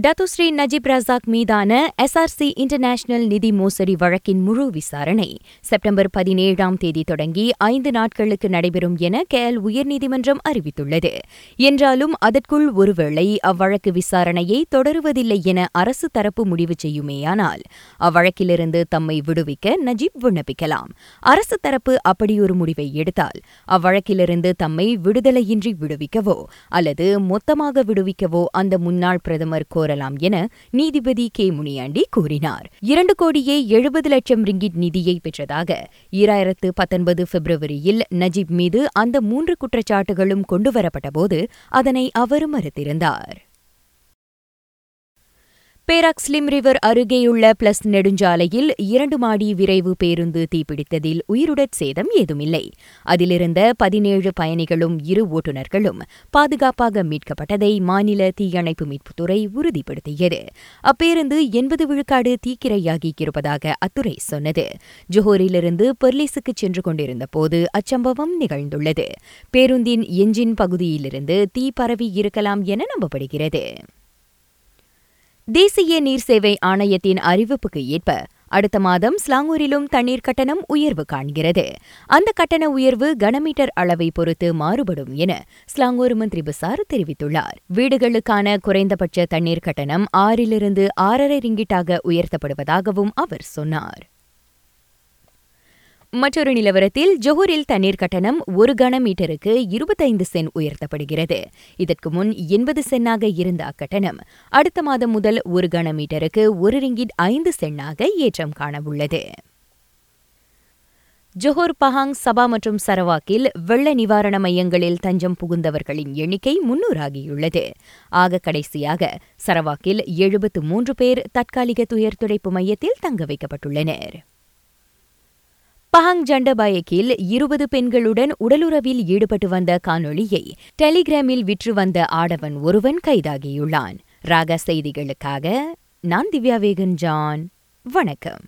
Datuk Seri Najib Razak மீதான SRC international நிதி மோசடி வழக்கின் முழு விசாரணை செப்டம்பர் பதினேழாம் தேதி தொடங்கி ஐந்து நாட்களுக்கு நடைபெறும் என கேஎல் உயர்நீதிமன்றம் அறிவித்துள்ளது. என்றாலும் அதற்குள் ஒருவேளை அவ்வழக்கு விசாரணையை தொடருவதில்லை என அரசு தரப்பு முடிவு செய்யுமேயானால் அவ்வழக்கிலிருந்து தம்மை விடுவிக்க நஜீப் விண்ணப்பிக்கலாம். அரசு தரப்பு அப்படியொரு முடிவை எடுத்தால் அவ்வழக்கிலிருந்து தம்மை விடுதலையின்றி விடுவிக்கவோ அல்லது மொத்தமாக விடுவிக்கவோ அந்த முன்னாள் பிரதமர் கோரலாம் என நீதிபதி கே. முனியாண்டி கூறினார். இரண்டு கோடியே எழுபது லட்சம் ரிங்கிட் நிதியை பெற்றதாக ஈராயிரத்து பத்தொன்பது பிப்ரவரியில் நஜீப் மீது அந்த மூன்று குற்றச்சாட்டுகளும் கொண்டுவரப்பட்டபோது அதனை அவர் மறுத்திருந்தார். பேராக்ஸ்லிம் ரிவர் அருகேயுள்ள பிளஸ் நெடுஞ்சாலையில் இரண்டு மாடி விரைவு பேருந்து தீப்பிடித்ததில் உயிருடற் சேதம் ஏதுமில்லை. அதிலிருந்த பதினேழு பயணிகளும் இரு ஓட்டுநர்களும் பாதுகாப்பாக மீட்கப்பட்டதை மாநில தீயணைப்பு மீட்புத்துறை உறுதிப்படுத்தியது. அப்பேருந்து எண்பது விழுக்காடு தீக்கிரையாகி இருப்பதாக அத்துறை சொன்னது. ஜோஹரிலிருந்து பெர்லிஸுக்கு சென்று கொண்டிருந்த போது அச்சம்பவம் நிகழ்ந்துள்ளது. பேருந்தின் எஞ்சின் பகுதியிலிருந்து தீ பரவி இருக்கலாம் என நம்பப்படுகிறது. தேசிய நீர் சேவை ஆணையத்தின் அறிவிப்புக்கு ஏற்ப அடுத்த மாதம் ஸ்லாங்கூரிலும் தண்ணீர் கட்டணம் உயர்வு காண்கிறது. அந்த கட்டண உயர்வு கனமீட்டர் அளவை பொறுத்து மாறுபடும் என ஸ்லாங்கூர் மந்திரி பசார் தெரிவித்துள்ளார். வீடுகளுக்கான குறைந்தபட்ச தண்ணீர் கட்டணம் ஆறிலிருந்து ஆறரை ரிங்கிட்டாக உயர்த்தப்படுவதாகவும் அவர் சொன்னார். மற்றொரு நிலவரத்தில் ஜொஹூரில் தண்ணீர் கட்டணம் ஒரு கனமீட்டருக்கு இருபத்தைந்து சென் உயர்த்தப்படுகிறது. இதற்கு முன் எண்பது சென்னாக இருந்த அக்கட்டணம் அடுத்த மாதம் முதல் ஒரு கனமீட்டருக்கு ஒரு ரிங்கிட் ஐந்து சென்னாக ஏற்றம் காணவுள்ளது. ஜொஹோர் பஹாங் சபா மற்றும் சரவாக்கில் வெள்ள நிவாரண மையங்களில் தஞ்சம் புகுந்தவர்களின் எண்ணிக்கை முன்னூறாகியுள்ளது. ஆக கடைசியாக சரவாக்கில் எழுபத்து மூன்று பேர் தற்காலிக துயர் துடைப்பு மையத்தில் தங்க வைக்கப்பட்டுள்ளனர். பஹாங் ஜண்டபாயக்கில் இருபது பெண்களுடன் உடலுறவில் ஈடுபட்டு வந்த காணொளியை டெலிகிராமில் விற்று வந்த ஆடவன் ஒருவன் கைதாகியுள்ளான். ராக செய்திகளுக்காக நான் திவ்யா வேகன் ஜான். வணக்கம்.